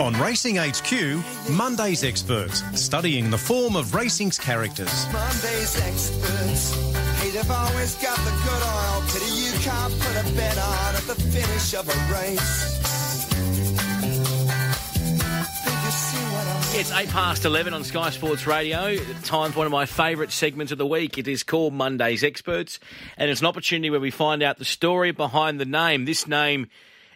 On Racing HQ, Monday's experts, studying the form of racing's characters. Monday's experts. Hey, they've always got the good oil. Pity you can't put a bet on at the finish of a race. Think you see what I mean? It's eight past 11 on Sky Sports Radio. Time's one of my favourite segments of the week. It is called Monday's Experts, and it's an opportunity where we find out the story behind the name. This name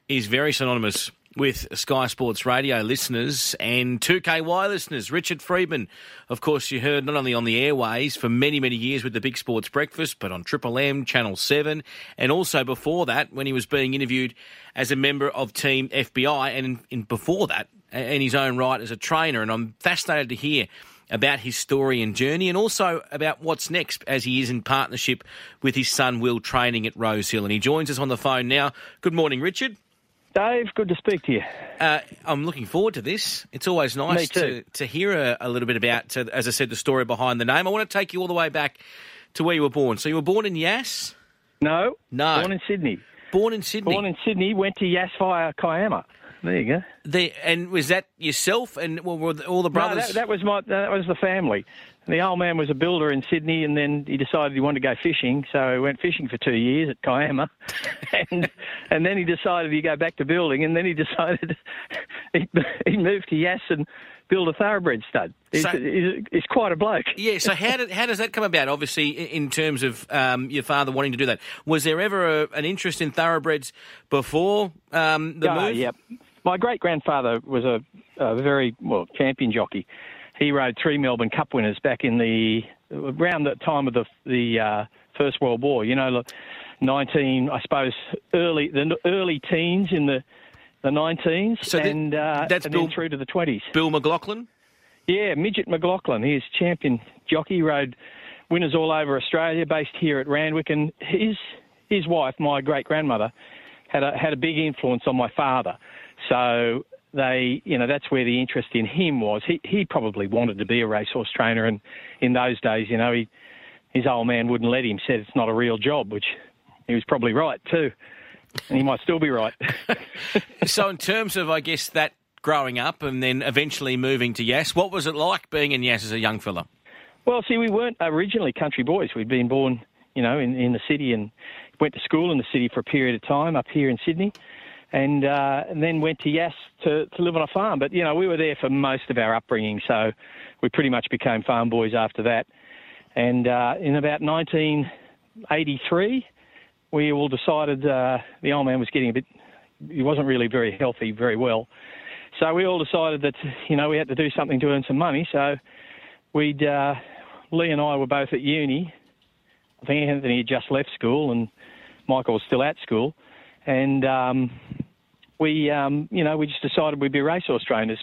is very synonymous with Sky Sports Radio listeners and 2KY listeners. Richard Freedman, of course, you heard not only on the airways for many, many years with the Big Sports Breakfast, but on Triple M, Channel 7, and also before that when he was being interviewed as a member of Team FBI, and in, before that, in his own right as a trainer. And I'm fascinated to hear about his story and journey and also about what's next as he is in partnership with his son Will training at Rosehill. And he joins us on the phone now. Good morning, Richard. Dave, good to speak to you. Uh, I'm looking forward to this. It's always nice to, to hear a, a little bit about, uh, as I said, the story behind the name. I want to take you all the way back to where you were born. So you were born in Yass? No, No. born in Sydney. Born in Sydney. Born in Sydney, went to Yass via Kiama. There you go. The- and was that yourself and well, were all the No, brothers? that, that was my that was the family. The old man was a builder in Sydney, and then he decided he wanted to go fishing, so he went fishing for two years at Kiama, and and then he decided he'd go back to building, and then he decided he, he moved to Yass and build a thoroughbred stud. He's, So- he's, he's quite a bloke. Yeah, so how did how does that come about? Obviously, in terms of um, your father wanting to do that, was there ever a, an interest in thoroughbreds before um, the Ah, move? Yep. My great grandfather was a, a very well champion jockey. He rode three Melbourne Cup winners back in the around the time of the the uh, First World War. You know, the nineteen, I suppose, early the early teens in the the nineteens, So and uh, that's and Bill- then through to the twenties. Bill McLachlan. Yeah, Midget McLachlan. He's champion jockey. Rode winners all over Australia, based here at Randwick, and his his wife, my great grandmother, had a had a big influence on my father. So they, you know, that's where the interest in him was. He he probably wanted to be a racehorse trainer, and in those days, you know, he his old man wouldn't let him. Said it's not a real job, which he was probably right too, and he might still be right. So, in terms of, I guess, that growing up and then eventually moving to Yass, what was it like being in Yass as a young fella? Well, see, we weren't originally country boys. We'd been born, you know, in, in the city and went to school in the city for a period of time up here in Sydney, and, uh, and then went to Yass to, to live on a farm. But you know, we were there for most of our upbringing, so we pretty much became farm boys after that. And uh, in about 1983, we all decided uh, the old man was getting a bit. He wasn't really very healthy, very well. So we all decided that you know we had to do something to earn some money. So we'd uh, Lee and I were both at uni. I think Anthony had just left school and Michael was still at school, and um, we um, you know we just decided we'd be racehorse trainers.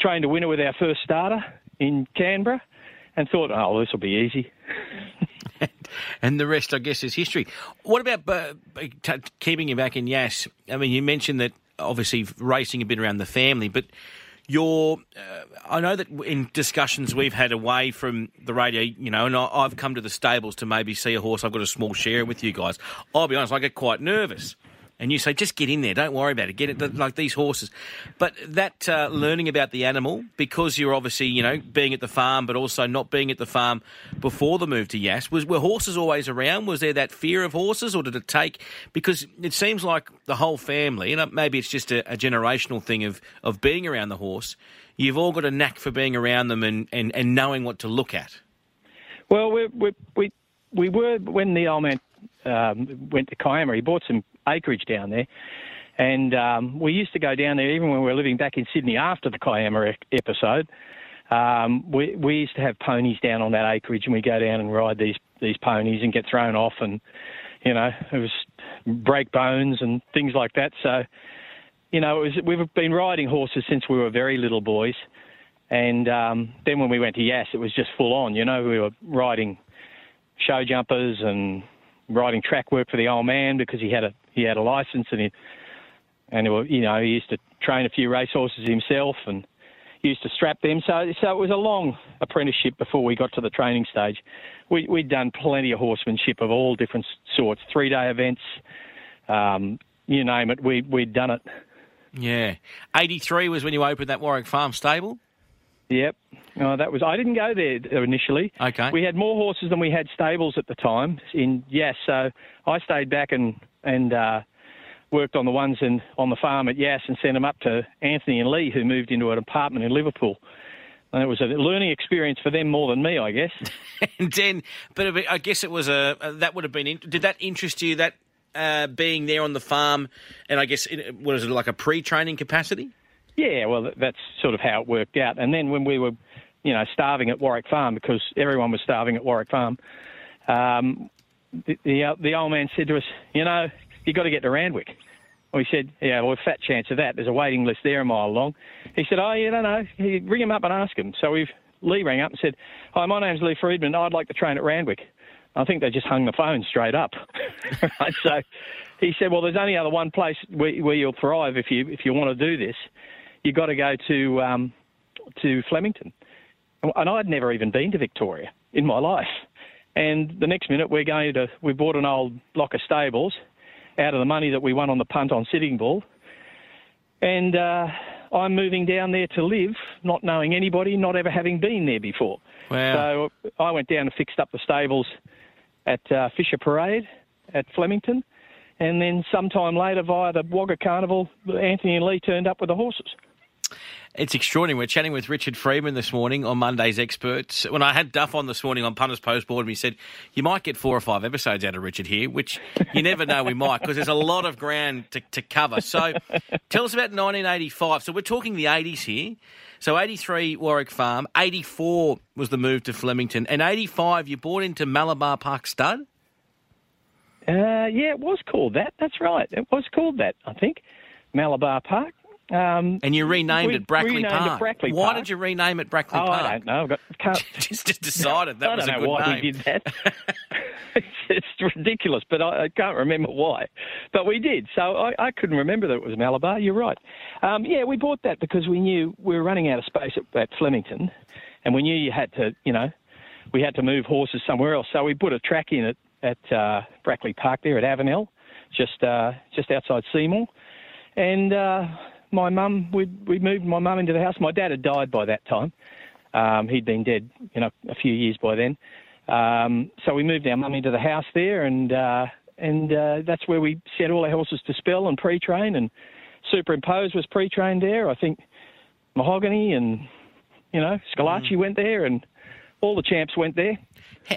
Trained a winner with our first starter in Canberra, and thought, oh, this will be easy. And the rest, I guess, is history. What about uh, t- keeping you back in Yass? I mean, you mentioned that obviously racing a bit around the family, but your, uh, I know that in discussions we've had away from the radio, you know, and I, I've come to the stables to maybe see a horse. I've got a small share with you guys. I'll be honest, I get quite nervous. And you say, just get in there, don't worry about it, get it like these horses. But that uh, learning about the animal, because you're obviously, you know, being at the farm, but also not being at the farm before the move to Yass, was were horses always around? Was there that fear of horses, or did it take? Because it seems like the whole family, and maybe it's just a, a generational thing of of being around the horse. You've all got a knack for being around them and, and, and knowing what to look at. Well, we we we, we were when the old man um, went to Kiama. He bought some acreage down there, and um, we used to go down there even when we were living back in Sydney after the Kiama episode. Um, we we used to have ponies down on that acreage, and we go down and ride these these ponies and get thrown off, and you know it was break bones and things like that. So, you know, was we've been riding horses since we were very little boys. And um, then when we went to Yass, it was just full on. You know, we were riding show jumpers and riding track work for the old man because he had a he had a license and he and it were, you know he used to train a few racehorses himself and used to strap them. So so it was a long apprenticeship before we got to the training stage. We we'd done plenty of horsemanship of all different sorts, three day events, um, you name it. We we'd done it. Yeah. 83 was when you opened that Warwick Farm stable? Yep. Oh, that was. I didn't go there initially. Okay. We had more horses than we had stables at the time in Yass, so I stayed back and and uh, worked on the ones in, on the farm at Yass and sent them up to Anthony and Lee, who moved into an apartment in Liverpool. And it was a learning experience for them more than me, I guess. and then, but I guess it was a that would have been. Did that interest you? That uh, being there on the farm, and I guess it, was it like a pre-training capacity? Yeah, well, that's sort of how it worked out. And then when we were, you know, starving at Warwick Farm because everyone was starving at Warwick Farm, um, the, the, the old man said to us, you know, you've got to get to Randwick. We said, yeah, well, fat chance of that. There's a waiting list there a mile long. He said, oh, you don't know. He, ring him up and ask him. So we've Lee rang up and said, hi, my name's Lee Freedman. I'd like to train at Randwick. I think they just hung the phone straight up. right? So he said, well, there's only other one place where, where you'll thrive if you if you want to do this you've got to go to um, to Flemington. And I'd never even been to Victoria in my life. And the next minute, we're going to we bought an old block of stables out of the money that we won on the punt on Sitting Bull, and uh, I'm moving down there to live, not knowing anybody, not ever having been there before. Wow. So I went down and fixed up the stables at uh, Fisher Parade at Flemington. And then sometime later, via the Wagga Carnival, Anthony and Lee turned up with the horses. It's extraordinary. We're chatting with Richard Freedman this morning on Monday's Experts. When I had Duff on this morning on Punters Post Board, he said, You might get four or five episodes out of Richard here, which you never know we might because there's a lot of ground to, to cover. So tell us about 1985. So we're talking the 80s here. So 83 Warwick Farm, 84 was the move to Flemington, and 85 you bought into Malabar Park Stud? Uh, yeah, it was called that. That's right. It was called that, I think. Malabar Park. Um, and you renamed it Brackley renamed Park. It Brackley why Park. did you rename it Brackley oh, Park? I don't know. I've got, can't, just, just decided that I was don't a know good why name. we did that. it's, it's ridiculous, but I, I can't remember why. But we did, so I, I couldn't remember that it was Malabar. You're right. Um, yeah, we bought that because we knew we were running out of space at, at Flemington, and we knew you had to, you know, we had to move horses somewhere else. So we put a track in at at uh, Brackley Park there at Avenel, just uh, just outside Seymour, and. Uh, my mum, we we moved my mum into the house. My dad had died by that time. Um, he'd been dead, you know, a few years by then. Um, so we moved our mum into the house there, and uh, and uh, that's where we set all our horses to spell and pre-train, and Super Impose was pre-trained there. I think Mahogany and you know Schillaci mm. went there, and all the champs went there.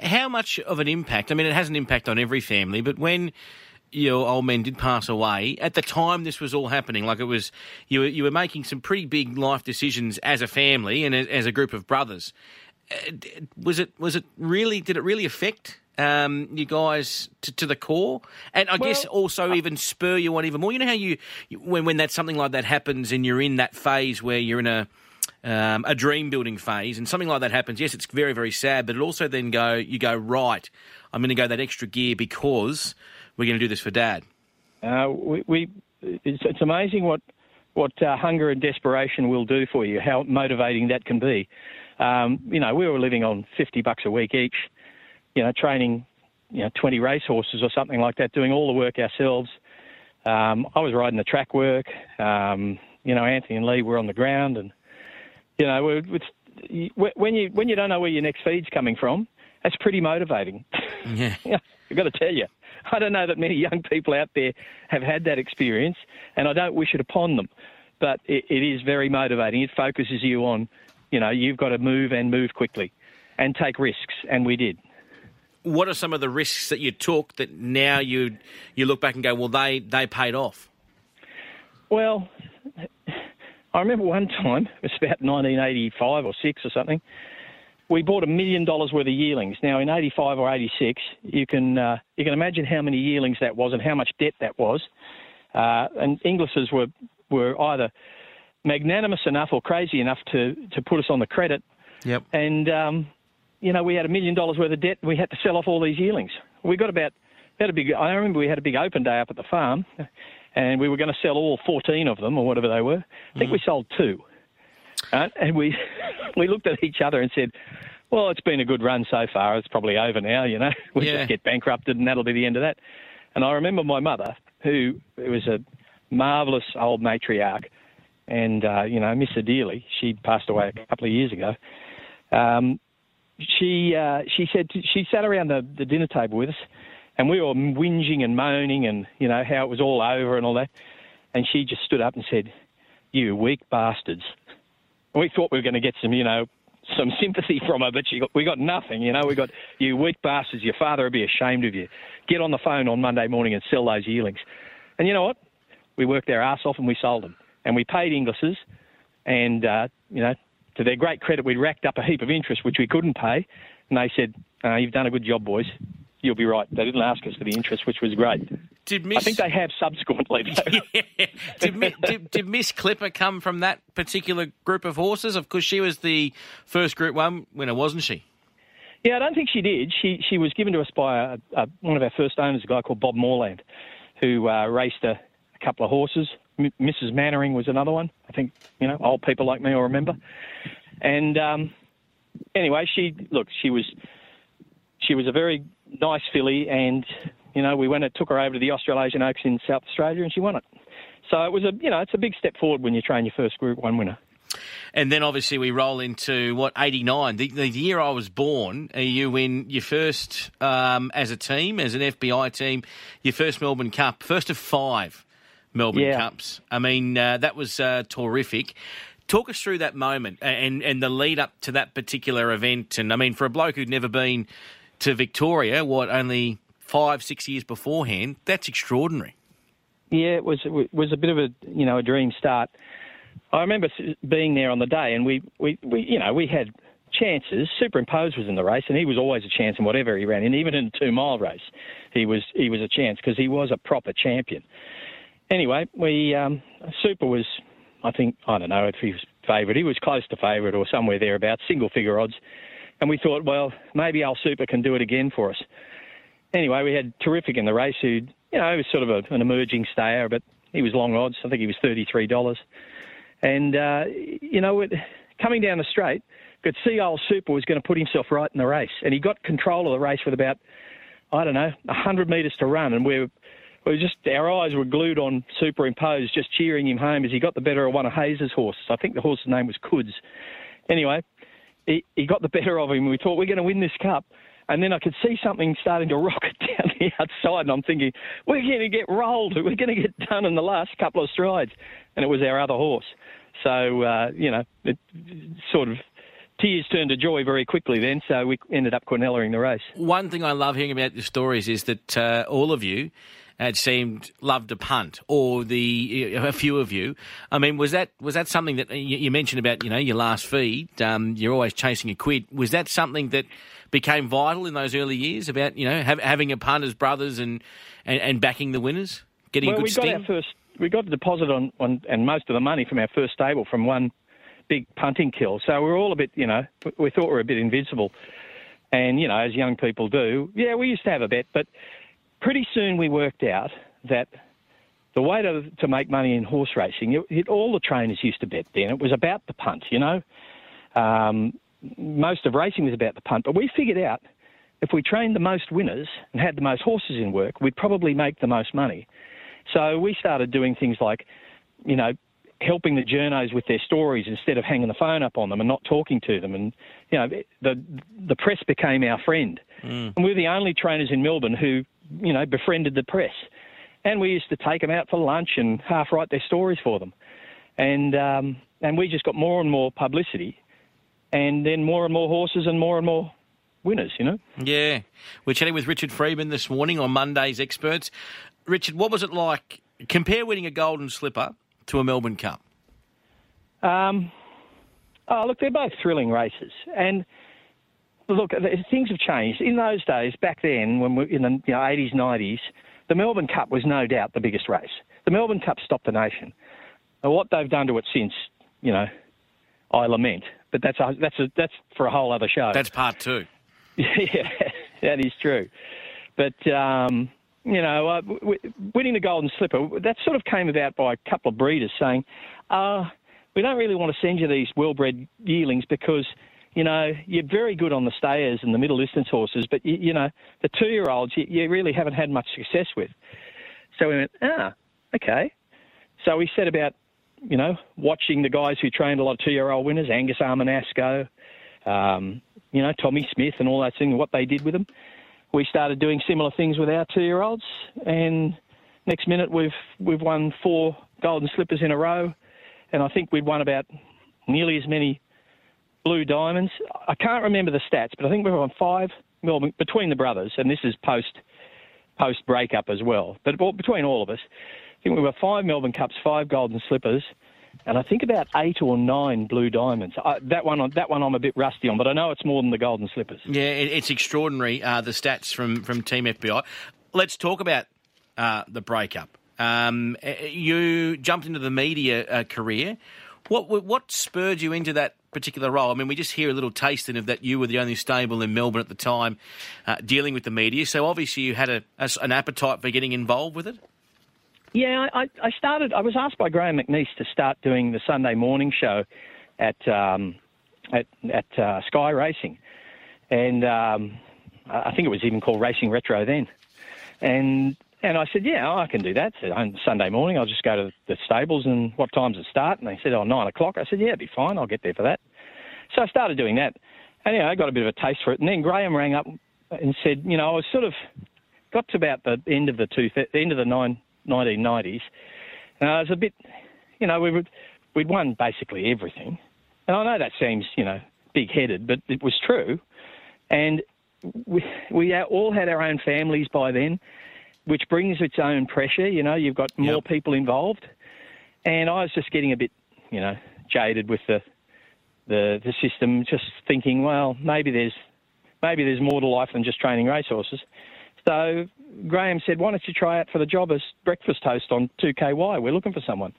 How much of an impact? I mean, it has an impact on every family, but when your old men did pass away. At the time this was all happening, like it was, you were, you were making some pretty big life decisions as a family and as, as a group of brothers. Uh, was it was it really? Did it really affect um, you guys to, to, the core, and I well, guess also even spur you on even more. You know how you when when that something like that happens and you're in that phase where you're in a um, a dream building phase, and something like that happens. Yes, it's very very sad, but it also then go you go right. I'm going to go that extra gear because we're going to do this for Dad? Uh, we, we it's, it's, amazing what what uh, hunger and desperation will do for you. How motivating that can be. Um, you know, we were living on fifty bucks a week each. You know, training you know twenty racehorses or something like that, doing all the work ourselves. Um, I was riding the track work. Um, you know, Anthony and Lee were on the ground, and you know, it's, when you when you don't know where your next feed's coming from, that's pretty motivating. Yeah, I've got to tell you. I don't know that many young people out there have had that experience, and I don't wish it upon them. But it, it is very motivating. It focuses you on, you know, you've got to move and move quickly and take risks, and we did. What are some of the risks that you took that now you you look back and go, well, they, they paid off? Well, I remember one time, it was about 1985 or 6 or something, we bought a million dollars worth of yearlings. Now, in 85 or 86, you can, uh, you can imagine how many yearlings that was and how much debt that was. Uh, and Inglis's were, were either magnanimous enough or crazy enough to, to put us on the credit. Yep. And, um, you know, we had a million dollars worth of debt and we had to sell off all these yearlings. We got about, had a big, I remember we had a big open day up at the farm and we were going to sell all 14 of them or whatever they were. I think mm. we sold two. Uh, and we we looked at each other and said, "Well, it's been a good run so far. It's probably over now. You know, we yeah. just get bankrupted, and that'll be the end of that." And I remember my mother, who was a marvellous old matriarch, and uh, you know, miss her. She passed away a couple of years ago. Um, she uh, she said to, she sat around the, the dinner table with us, and we were whinging and moaning, and you know how it was all over and all that. And she just stood up and said, "You weak bastards." We thought we were going to get some, you know, some sympathy from her, but got, we got nothing. You know, we got you weak bastards. Your father would be ashamed of you. Get on the phone on Monday morning and sell those yearlings. And you know what? We worked their ass off and we sold them, and we paid Inglis's, and uh, you know, to their great credit, we racked up a heap of interest which we couldn't pay, and they said, uh, "You've done a good job, boys." You'll be right. They didn't ask us for the interest, which was great. Did Miss, I think they have subsequently. yeah. did, did, did Miss Clipper come from that particular group of horses? Of course, she was the first Group One winner, wasn't she? Yeah, I don't think she did. She she was given to us by a, a, one of our first owners, a guy called Bob Moreland, who uh, raced a, a couple of horses. M- Mrs. Mannering was another one. I think you know old people like me will remember. And um, anyway, she look, she was she was a very nice filly, and you know we went and took her over to the Australasian Oaks in South Australia, and she won it. So it was a you know it's a big step forward when you train your first Group One winner. And then obviously we roll into what eighty nine, the, the year I was born. uh, You win your first um, as a team, as an FBI team, your first Melbourne Cup, first of five Melbourne Yeah. Cups. I mean uh, that was uh, terrific. Talk us through that moment and and the lead up to that particular event. And I mean, for a bloke who'd never been to Victoria, what only five six years beforehand, that's extraordinary. Yeah, it was it was a bit of a you know a dream start. I remember being there on the day, and we we, we you know we had chances. Superimposed was in the race, and he was always a chance in whatever he ran in, even in a two mile race. He was he was a chance because he was a proper champion. Anyway, we um, Super was I think I don't know if he was favourite. He was close to favourite or somewhere thereabouts, single figure odds. And we thought, well, maybe our Super can do it again for us anyway, we had Tawrrific in the race. Who, you know, he was sort of a, an emerging stayer, but he was long odds. I think he was thirty-three dollars. And uh, you know, it, coming down the straight, could see old Super was going to put himself right in the race, and he got control of the race with about, I don't know, hundred metres to run, and we. We were just our eyes were glued on superimposed, just cheering him home as he got the better of one of Hayes's horses. I think the horse's name was Kudz. Anyway, he, he got the better of him. We thought we're going to win this cup. And then I could see something starting to rocket down the outside, and I'm thinking, we're going to get rolled. We're going to get done in the last couple of strides. And it was our other horse. So, uh, you know, it sort of tears turned to joy very quickly then. So we ended up quinellaing the race. One thing I love hearing about the stories is that uh, all of you had seemed loved to punt, or the a few of you. I mean, was that was that something that you, you mentioned about? You know, your last feed, um, you're always chasing a quid. Was that something that became vital in those early years about you know have, having a punt as brothers and, and, and backing the winners, getting well, a good we got sting? our first. We got a deposit on, on and most of the money from our first stable from one big punting kill. So we were all a bit, you know, we thought we were a bit invincible. And you know, as young people do, yeah, we used to have a bet, but pretty soon we worked out that the way to to make money in horse racing, it, it, all the trainers used to bet then. It was about the punt, you know. Um, most of racing was about the punt, but we figured out if we trained the most winners and had the most horses in work, we'd probably make the most money. So we started doing things like, you know, helping the journos with their stories instead of hanging the phone up on them and not talking to them. And you know, the the press became our friend, mm. and we were the only trainers in Melbourne who, you know, befriended the press. And we used to take them out for lunch and half write their stories for them, and um, and we just got more and more publicity, and then more and more horses and more and more winners. You know. Yeah, we're chatting with Richard Freedman this morning on Monday's Experts. Richard, what was it like? Compare winning a Golden Slipper to a Melbourne Cup? Um, oh, look, they're both thrilling races, and look, things have changed. In those days, back then, when we in the you know, 80s, 90s, the Melbourne Cup was no doubt the biggest race. The Melbourne Cup stopped the nation. And what they've done to it since, you know, I lament. But that's a, that's a, that's for a whole other show. That's part two. yeah, that is true. But um, you know, uh, w- winning the Golden Slipper, that sort of came about by a couple of breeders saying, uh, we don't really want to send you these well-bred yearlings because, you know, you're very good on the stayers and the middle distance horses, but, you, you know, the two-year-olds you, you really haven't had much success with. So we went, ah, okay. so we set about, you know, watching the guys who trained a lot of two-year-old winners, Angus Armanasco, um, you know, Tommy Smith, and all that thing, what they did with them. We started doing similar things with our two-year-olds, and next minute we've we've won four golden slippers in a row, and I think we'd won about nearly as many blue diamonds. I can't remember the stats, but I think we've won five Melbourne between the brothers, and this is post post breakup as well. But between all of us, I think we were five Melbourne Cups, five Golden Slippers, and I think about eight or nine Blue Diamonds. I, that one, that one, I'm a bit rusty on, but I know it's more than the Golden Slippers. Yeah, it, it's extraordinary uh, the stats from from Team FBI. Let's talk about uh, the breakup. Um, you jumped into the media uh, career. What what spurred you into that particular role? I mean, we just hear a little taste tasting of that. You were the only stable in Melbourne at the time, uh, dealing with the media. So obviously, you had a, a, an appetite for getting involved with it. Yeah, I, I started. I was asked by Graham McNeice to start doing the Sunday morning show at um, at at uh, Sky Racing, and um, I think it was even called Racing Retro then. And and I said, yeah, I can do that. So on Sunday morning, I'll just go to the stables and what time's it start? And they said, oh, nine o'clock. I said, yeah, it'd be fine. I'll get there for that. So I started doing that. And, know, I got a bit of a taste for it. And then Graham rang up and said, you know, I was sort of got to about the end of the two, the end of the nine, 1990s. And I was a bit, you know, we would, we'd won basically everything. And I know that seems, you know, big headed, but it was true. And we, we all had our own families by then which brings its own pressure. You know, you've got more yep. people involved, and I was just getting a bit, you know, jaded with the the the system. Just thinking, well, maybe there's maybe there's more to life than just training racehorses. So Graham said, why don't you try out for the job as breakfast host on 2KY? We're looking for someone.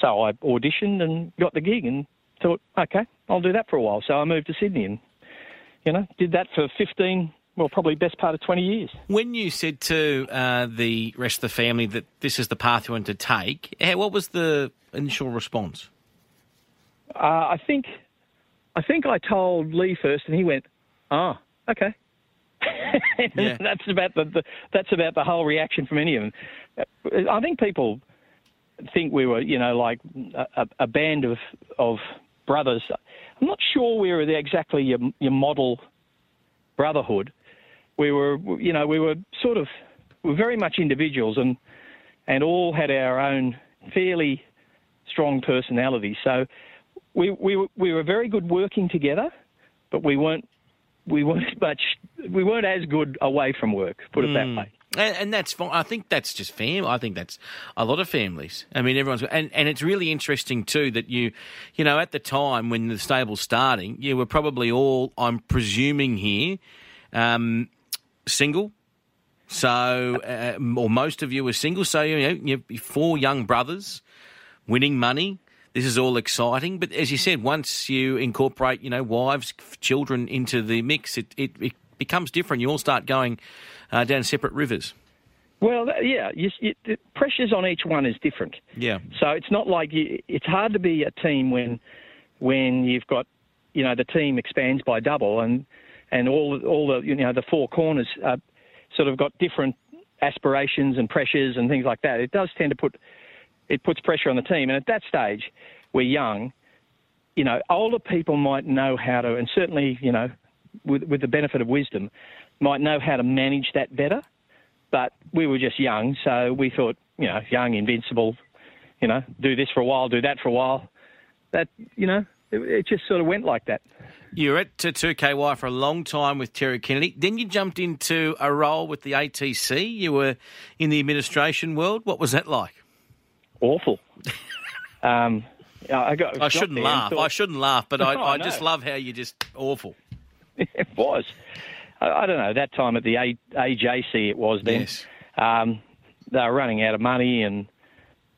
So I auditioned and got the gig and thought, okay, I'll do that for a while. So I moved to Sydney and, you know, did that for 15, well, probably best part of 20 years. When you said to uh, the rest of the family that this is the path you want to take, what was the initial response? Uh, I think, I think I told Lee first, and he went, "Ah, oh, okay." yeah. that's about the, the, that's about the whole reaction from any of them. I think people think we were, you know, like a, a band of of brothers. I'm not sure we were exactly your, your model brotherhood we were, you know, we were sort of, we were very much individuals and and all had our own fairly strong personalities. So we we we were very good working together, but we weren't we weren't much we weren't as good away from work. Put it mm. that hmm. way. And, and, that's fine. I think that's just family. I think that's a lot of families. I mean, everyone's and and it's really interesting too that you, you know, at the time when the stable's starting, you were probably all. I'm presuming here. Um, single. So, uh, or most of you were single. So, you know, you four young brothers winning money. This is all exciting. But as you said, once you incorporate, you know, wives, children into the mix, it, it, it becomes different. You all start going uh, down separate rivers. Well, yeah, you, you, the pressures on each one is different. Yeah. So it's not like you, it's hard to be a team when when you've got, you know, the team expands by double and and all all the you know the four corners uh, sort of got different aspirations and pressures and things like that. It does tend to put it puts pressure on the team, and at that stage, we're young. You know, older people might know how to, and certainly you know, with with the benefit of wisdom, might know how to manage that better. But we were just young, so we thought, you know, young, invincible, you know, do this for a while, do that for a while. That you know, it, it just sort of went like that. You were at 2KY for a long time with Terry Kennedy. Then you jumped into a role with the ATC. You were in the administration world. What was that like? Awful. um, I, got, I shouldn't laugh. Thought... I shouldn't laugh, but I, I just love how you just awful. it was. I, I, don't know. That time at the A, AJC, it was then. Yes. Um, they were running out of money and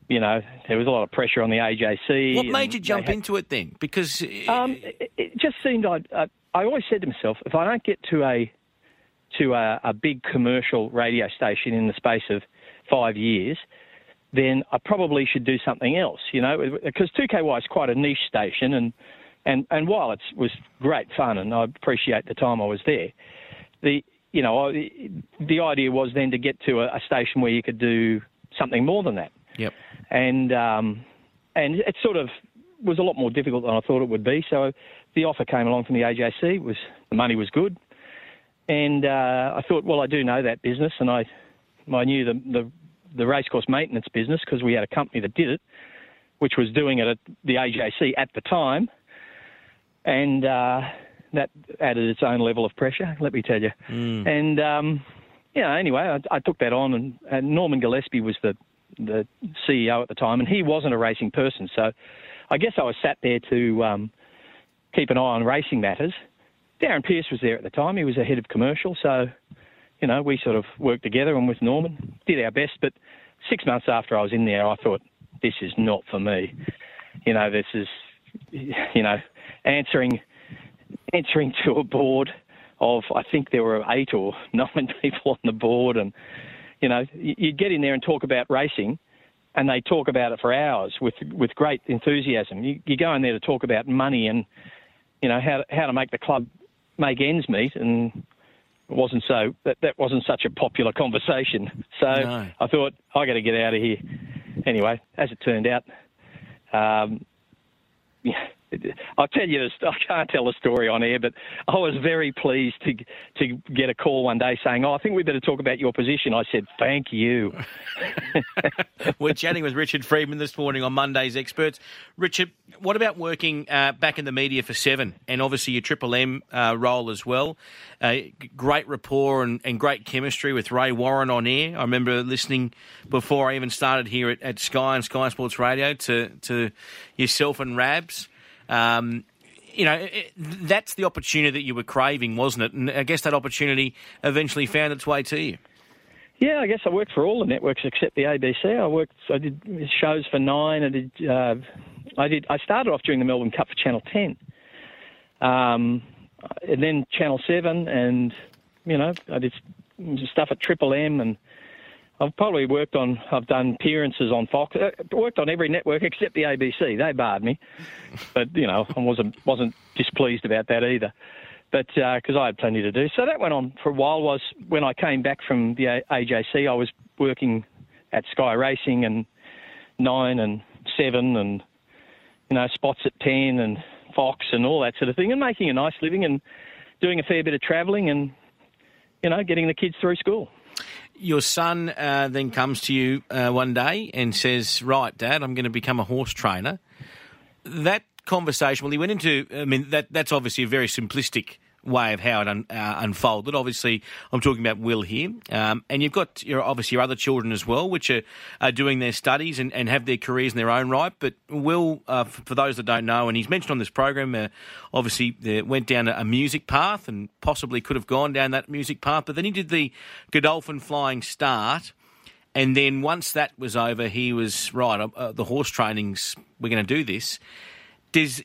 you know, there was a lot of pressure on the AJC. What made you jump had, into it then? Because uh, um, it, it, just seemed I, I, I always said to myself, if I don't get to a to a, a big commercial radio station in the space of five years, then I probably should do something else. You know, because 2KY is quite a niche station, and and and while it was great fun, and I appreciate the time I was there, the you know the idea was then to get to a, a station where you could do something more than that. Yep. and um, and it sort of was a lot more difficult than I thought it would be. So the offer came along from the AJC. Was the money was good, and uh, I thought, well, I do know that business, and I I knew the the, the racecourse maintenance business because we had a company that did it, which was doing it at the AJC at the time, and uh, that added its own level of pressure. Let me tell you, and. Um, yeah, anyway, I, I took that on, and, and Norman Gillespie was the the CEO at the time, and he wasn't a racing person, so I guess I was sat there to um, keep an eye on racing matters. Darren Pierce was there at the time; he was a head of commercial, so you know we sort of worked together, and with Norman did our best. But six months after I was in there, I thought this is not for me. You know, this is you know answering answering to a board of I think there were eight or nine people on the board, and you know you- you'd get in there and talk about racing, and they talk about it for hours with with great enthusiasm. You, you go in there to talk about money and you know how how to make the club make ends meet, and it wasn't so that that wasn't such a popular conversation. So No. I thought I got to get out of here. Anyway, as it turned out. Um, yeah, I'll tell you. I can't tell a story on air, but I was very pleased to to get a call one day saying, "Oh, I think we better talk about your position." I said, "Thank you." We're chatting with Richard Freedman this morning on Monday's Experts. Richard, what about working uh, back in the media for Seven and obviously your Triple M uh, role as well? Uh, great rapport and, and great chemistry with Ray Warren on air. I remember listening before I even started here at, at Sky and Sky Sports Radio to, to yourself and Rabs. Um, you know, it, that's the opportunity that you were craving, wasn't it? And I guess that opportunity eventually found its way to you. Yeah, I guess I worked for all the networks except the ABC. I worked, I did shows for Nine. I did, uh, I did. I started off during the Melbourne Cup for Channel Ten, um, and then Channel Seven, and you know, I did stuff at Triple M, and I've probably worked on. I've done appearances on Fox. Uh, worked on every network except the ABC. They barred me, but you know, I wasn't wasn't displeased about that either but because I had plenty to do. So that went on for a while. Was when I came back from the AJC, I was working at Sky Racing and nine and seven, and you know spots at ten and Fox and all that sort of thing, and making a nice living and doing a fair bit of travelling and you know getting the kids through school. Your son uh, then comes to you uh, one day and says, "Right, Dad, I'm going to become a horse trainer." That conversation, well, he went into. I mean, that that's obviously a very simplistic way of how it un, uh, unfolded. Obviously, I'm talking about Will here, um, and you've got your obviously your other children as well, which are, are doing their studies and, and have their careers in their own right. But Will, uh, for those that don't know, and he's mentioned on this program, uh, obviously uh, went down a, a music path and possibly could have gone down that music path, but then he did the Godolphin Flying Start. And then once that was over, he was right. Uh, uh, the horse trainings, we're going to do this. Does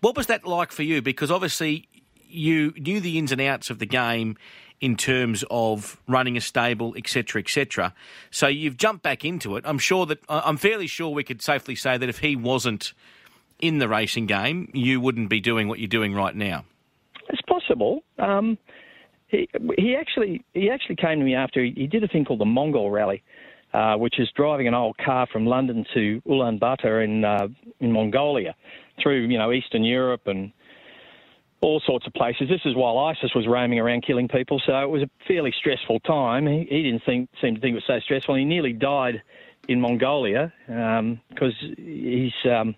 what was that like for you? Because obviously you knew the ins and outs of the game in terms of running a stable, etc., etc. So you've jumped back into it. I'm sure that I'm fairly sure we could safely say that if he wasn't in the racing game, you wouldn't be doing what you're doing right now. It's possible. Um, he, he actually he actually came to me after he, he did a thing called the Mongol Rally, uh, which is driving an old car from London to Ulaanbaatar in uh, in Mongolia, through you know Eastern Europe and all sorts of places. This is while ISIS was roaming around killing people, so it was a fairly stressful time. He, he didn't think, seem to think it was so stressful. He nearly died in Mongolia because he's, um,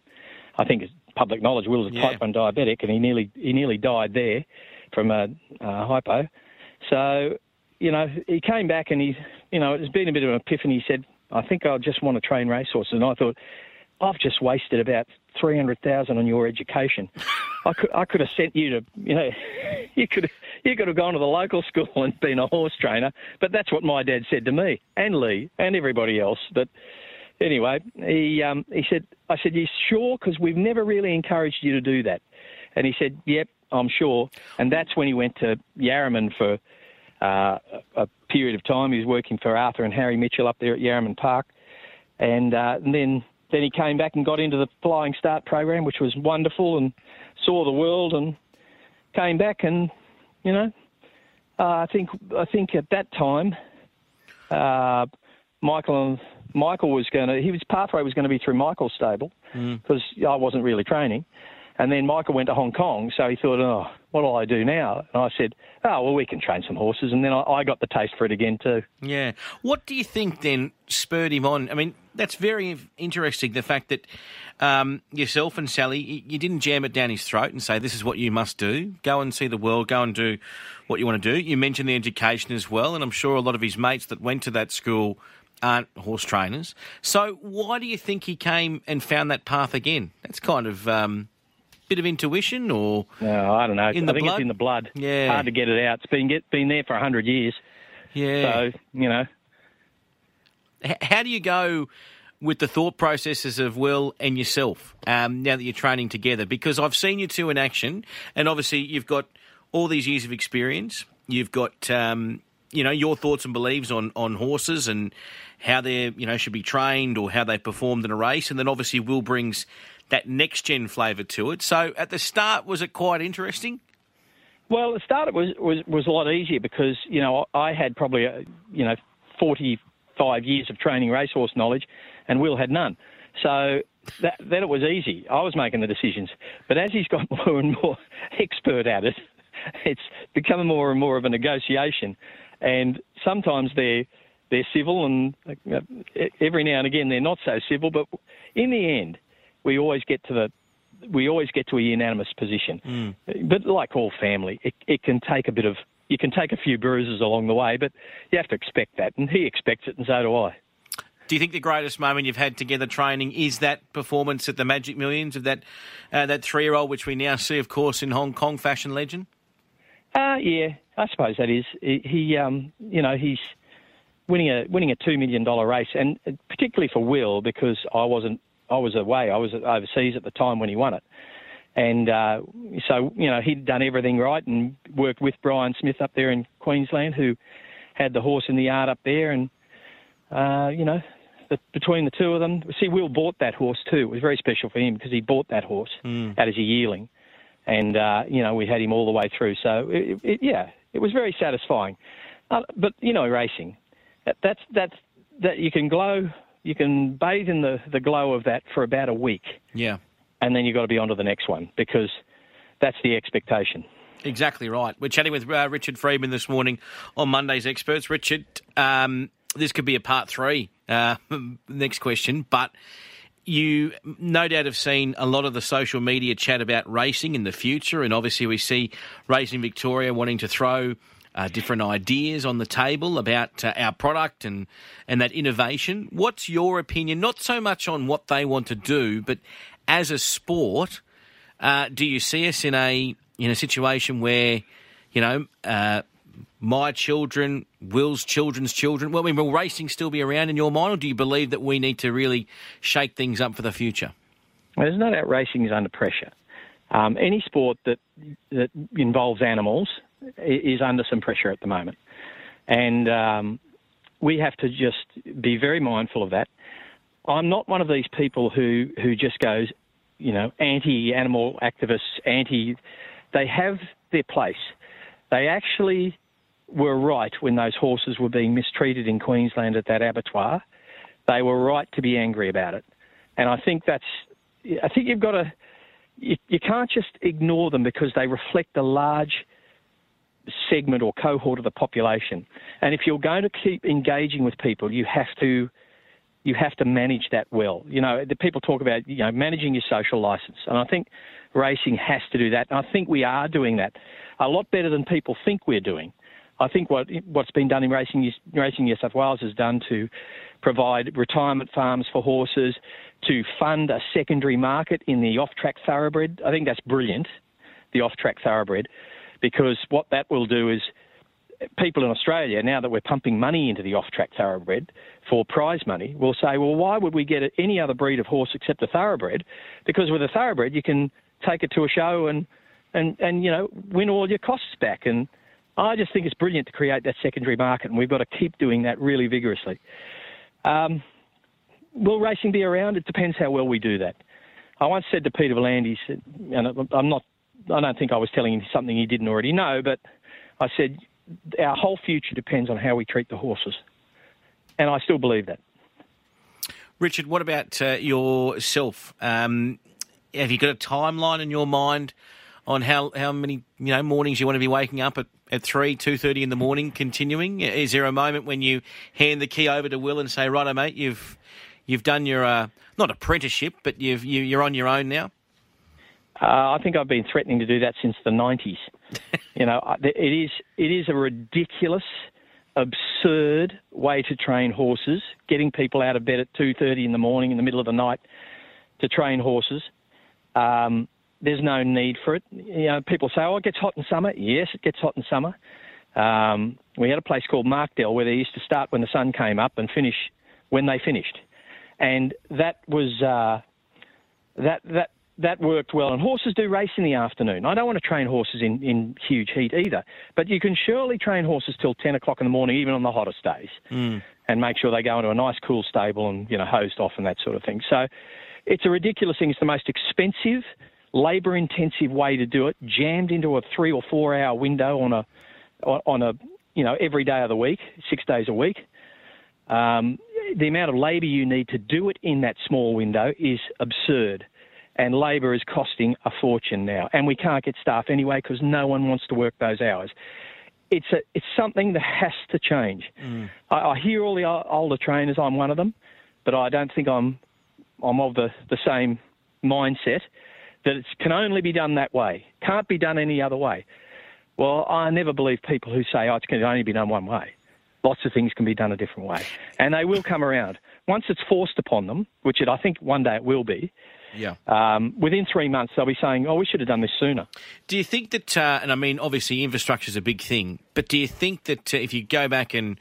I think, it's public knowledge. Will is a Yeah. type 1 diabetic, and he nearly he nearly died there from a, a hypo. So, you know, he came back and he, you know, it's been a bit of an epiphany. He said, "I think I'll just want to train racehorses," and I thought. I've just wasted about three hundred thousand on your education. I could I could have sent you to you know you could you could have gone to the local school and been a horse trainer. But that's what my dad said to me and Lee and everybody else. But anyway, he um, he said I said you sure because we've never really encouraged you to do that. And he said, "Yep, I'm sure." And that's when he went to Yarraman for uh, a period of time. He was working for Arthur and Harry Mitchell up there at Yarraman Park, and, uh, and then then he came back and got into the Flying Start program, which was wonderful, and saw the world, and came back, and you know, uh, I think I think at that time, uh, Michael and Michael was going to, his pathway was going to be through Michael's stable because I wasn't really training. And then Michael went to Hong Kong, so he thought, oh, what do I do now? And I said, oh, well, we can train some horses. And then I, I got the taste for it again, too. Yeah. What do you think then spurred him on? I mean, that's very interesting. The fact that um, yourself and Sally, you, you didn't jam it down his throat and say, this is what you must do. Go and see the world. Go and do what you want to do. You mentioned the education as well. And I'm sure a lot of his mates that went to that school aren't horse trainers. So why do you think he came and found that path again? That's kind of um, bit of intuition or No, I don't know. In I the think blood? it's in the blood. Yeah. Hard to get it out. It's been get, been there for 100 years. yeah. So, you know, H- how do you go with the thought processes of Will and yourself um, now that you're training together? Because I've seen you two in action, and obviously you've got all these years of experience. You've got um, you know your thoughts and beliefs on on horses and how they you know should be trained or how they performed in a race, and then obviously Will brings that next gen flavour to it. So at the start, was it quite interesting? Well, the start it was, was was a lot easier because you know I had probably uh, you know forty five years of training racehorse knowledge, and Will had none. So that, then it was easy. I was making the decisions, but as he's got more and more expert at it, it's becoming more and more of a negotiation. And sometimes they're they're civil, and uh, every now and again they're not so civil. But in the end, we always get to the we always get to a unanimous position. But like all family, it, it can take a bit of you can take a few bruises along the way, but you have to expect that, and he expects it, and so do I. Do you think the greatest moment you've had together training is that performance at the Magic Millions of that uh, that three year old, which we now see, of course, in Hong Kong fashion legend? Uh, yeah, I suppose that is. He, he um, you know, he's winning a winning a two million dollar race, and particularly for Will because I wasn't, I was away, I was overseas at the time when he won it, and uh, so you know he'd done everything right and worked with Brian Smith up there in Queensland, who had the horse in the yard up there, and uh, you know. The, between the two of them, see, Will bought that horse too. It was very special for him because he bought that horse out as a yearling and uh, you know we had him all the way through. So it, it, yeah, it was very satisfying. Uh, but you know, racing, that, that's that's that you can glow, you can bathe in the the glow of that for about a week, Yeah. and then you've got to be on to the next one because that's the expectation. Exactly right. We're chatting with uh, Richard Freedman this morning on Monday's Experts. Richard, um, this could be a part three. Uh, next question, but you no doubt have seen a lot of the social media chat about racing in the future, and obviously we see Racing Victoria wanting to throw. Uh, different ideas on the table about uh, our product and, and that innovation. What's your opinion? Not so much on what they want to do, but as a sport, uh, do you see us in a in a situation where, you know, uh, my children, Will's children's children? Well, I mean, will racing still be around in your mind, or do you believe that we need to really shake things up for the future? Well, there's no doubt racing is under pressure. Um, any sport that that involves animals is under some pressure at the moment, and um, we have to just be very mindful of that. I'm not one of these people who who just goes, you know, anti-animal activists, anti. They have their place. They actually were right when those horses were being mistreated in Queensland at that abattoir. They were right to be angry about it, and I think that's. I think you've got to. You, you can't just ignore them because they reflect a large segment or cohort of the population. And if you're going to keep engaging with people, you have to you have to manage that well. You know, the people talk about you know managing your social license, and I think racing has to do that. And I think we are doing that a lot better than people think we're doing. I think what what's been done in racing racing New South Wales has done to provide retirement farms for horses, to fund a secondary market in the off-track thoroughbred. I think that's brilliant, the off-track thoroughbred, because what that will do is people in Australia, now that we're pumping money into the off-track thoroughbred for prize money, will say, well, why would we get any other breed of horse except a thoroughbred? Because with a thoroughbred, you can take it to a show and, and, and you know, win all your costs back. And I just think it's brilliant to create that secondary market, and we've got to keep doing that really vigorously. Um, will racing be around? It depends how well we do that. I once said to Peter V'landys, and I'm not, I don't think I was telling him something he didn't already know, but I said, our whole future depends on how we treat the horses. And I still believe that. Richard, what about uh, yourself? Um, have you got a timeline in your mind on how, how many you know mornings you want to be waking up at, at three, two thirty in the morning, continuing? Is there a moment when you hand the key over to Will and say, "Righto, mate, you've you've done your uh, not apprenticeship, but you've you, you're on your own now"? Uh, I think I've been threatening to do that since the 90s. you know, it is it is a ridiculous, absurd way to train horses. Getting people out of bed at 2:30 in the morning in the middle of the night to train horses. Um, there's no need for it. You know, people say, "Oh, it gets hot in summer." Yes, it gets hot in summer. Um, we had a place called Markdale where they used to start when the sun came up and finish when they finished, and that was uh, that that that worked well. And horses do race in the afternoon. I don't want to train horses in, in huge heat either, but you can surely train horses till ten o'clock in the morning, even on the hottest days, and make sure they go into a nice cool stable and you know hosed off and that sort of thing. So it's a ridiculous thing. It's the most expensive, labour intensive way to do it, jammed into a three or four hour window on a on a you know every day of the week, six days a week. Um, the amount of labour you need to do it in that small window is absurd, and labour is costing a fortune now. And we can't get staff anyway because no one wants to work those hours. It's a it's something that has to change. Mm. I, I hear all the older trainers. I'm one of them, but I don't think I'm I'm of the, the same mindset that it can only be done that way. Can't be done any other way. Well, I never believe people who say, oh, it can only be done one way. Lots of things can be done a different way. And they will come around. Once it's forced upon them, which it, I think one day it will be, Yeah. um, within three months they'll be saying, oh, we should have done this sooner. Do you think that, uh, and I mean, obviously infrastructure is a big thing, but do you think that uh, if you go back and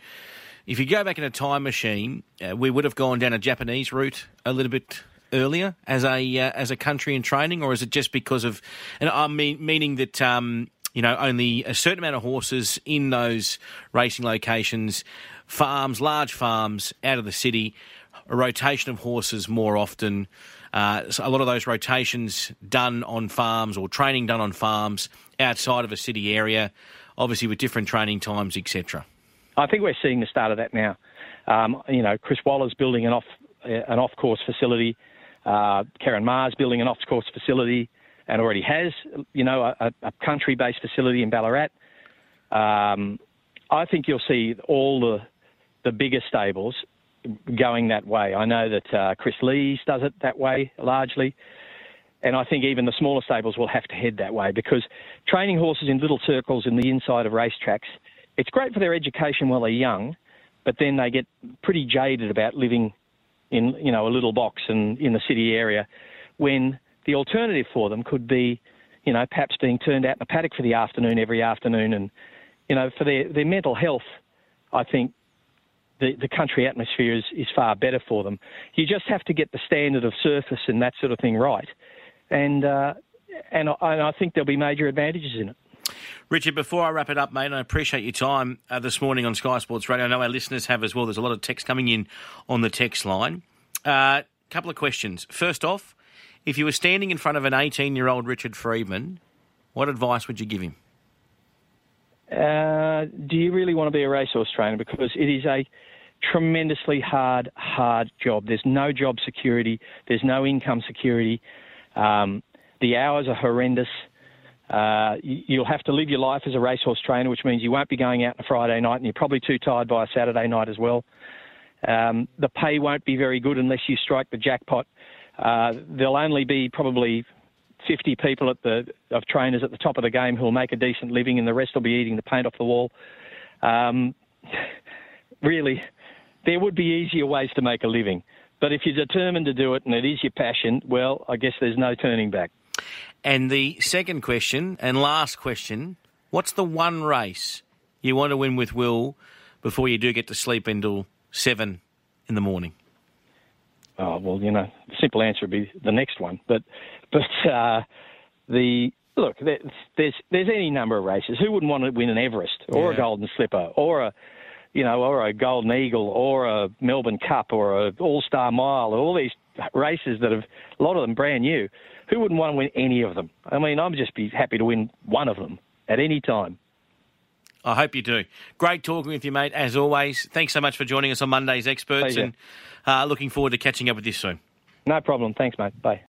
if you go back in a time machine, uh, we would have gone down a Japanese route a little bit earlier as a uh, as a country in training, or is it just because of, and I mean, meaning that um, you know only a certain amount of horses in those racing locations, farms, large farms out of the city, a rotation of horses more often. Uh, so a lot of those rotations done on farms or training done on farms outside of a city area, obviously with different training times, etc. I think we're seeing the start of that now. Um, you know, Chris Waller's building an off an off course facility. Uh, Ciaron Maher's building an off course facility, and already has you know a, a country based facility in Ballarat. Um, I think you'll see all the the bigger stables going that way. I know that uh, Kris Lees does it that way largely. And I think even the smaller stables will have to head that way because training horses in little circles in the inside of racetracks, it's great for their education while they're young, but then they get pretty jaded about living in, you know, a little box and in the city area when the alternative for them could be, you know, perhaps being turned out in a paddock for the afternoon every afternoon and, you know, for their, their mental health, I think the, the country atmosphere is, is far better for them. You just have to get the standard of surface and that sort of thing right. And, uh, and, I, and I think there'll be major advantages in it. Richard, before I wrap it up, mate, I appreciate your time uh, this morning on Sky Sports Radio. I know our listeners have as well. There's a lot of text coming in on the text line. A uh, couple of questions. First off, if you were standing in front of an 18 year old Richard Freedman, what advice would you give him? Uh, do you really want to be a racehorse trainer? Because it is a tremendously hard, hard job. There's no job security. There's no income security. Um, the hours are horrendous. Uh, you- you'll have to live your life as a racehorse trainer, which means you won't be going out on a Friday night, and you're probably too tired by a Saturday night as well. Um, the pay won't be very good unless you strike the jackpot. Uh, there'll only be probably 50 people at the of trainers at the top of the game who'll make a decent living, and the rest will be eating the paint off the wall. Um, really, there would be easier ways to make a living, but if you're determined to do it and it is your passion, well, I guess there's no turning back. And the second question and last question what's the one race you want to win with Will before you do get to sleep until seven in the morning? Oh well, you know, the simple answer would be the next one. But but uh, the look, there- there's there's any number of races. Who wouldn't want to win an Everest or a Golden Slipper or a you know or a Golden Eagle or a Melbourne Cup or a All Star Mile? or All these races that have a lot of them brand new. Who wouldn't want to win any of them? I mean, I'd just be happy to win one of them at any time. I hope you do. Great talking with you, mate, as always. Thanks so much for joining us on Monday's Experts Pleasure. and uh, looking forward to catching up with you soon. No problem. Thanks, mate. Bye.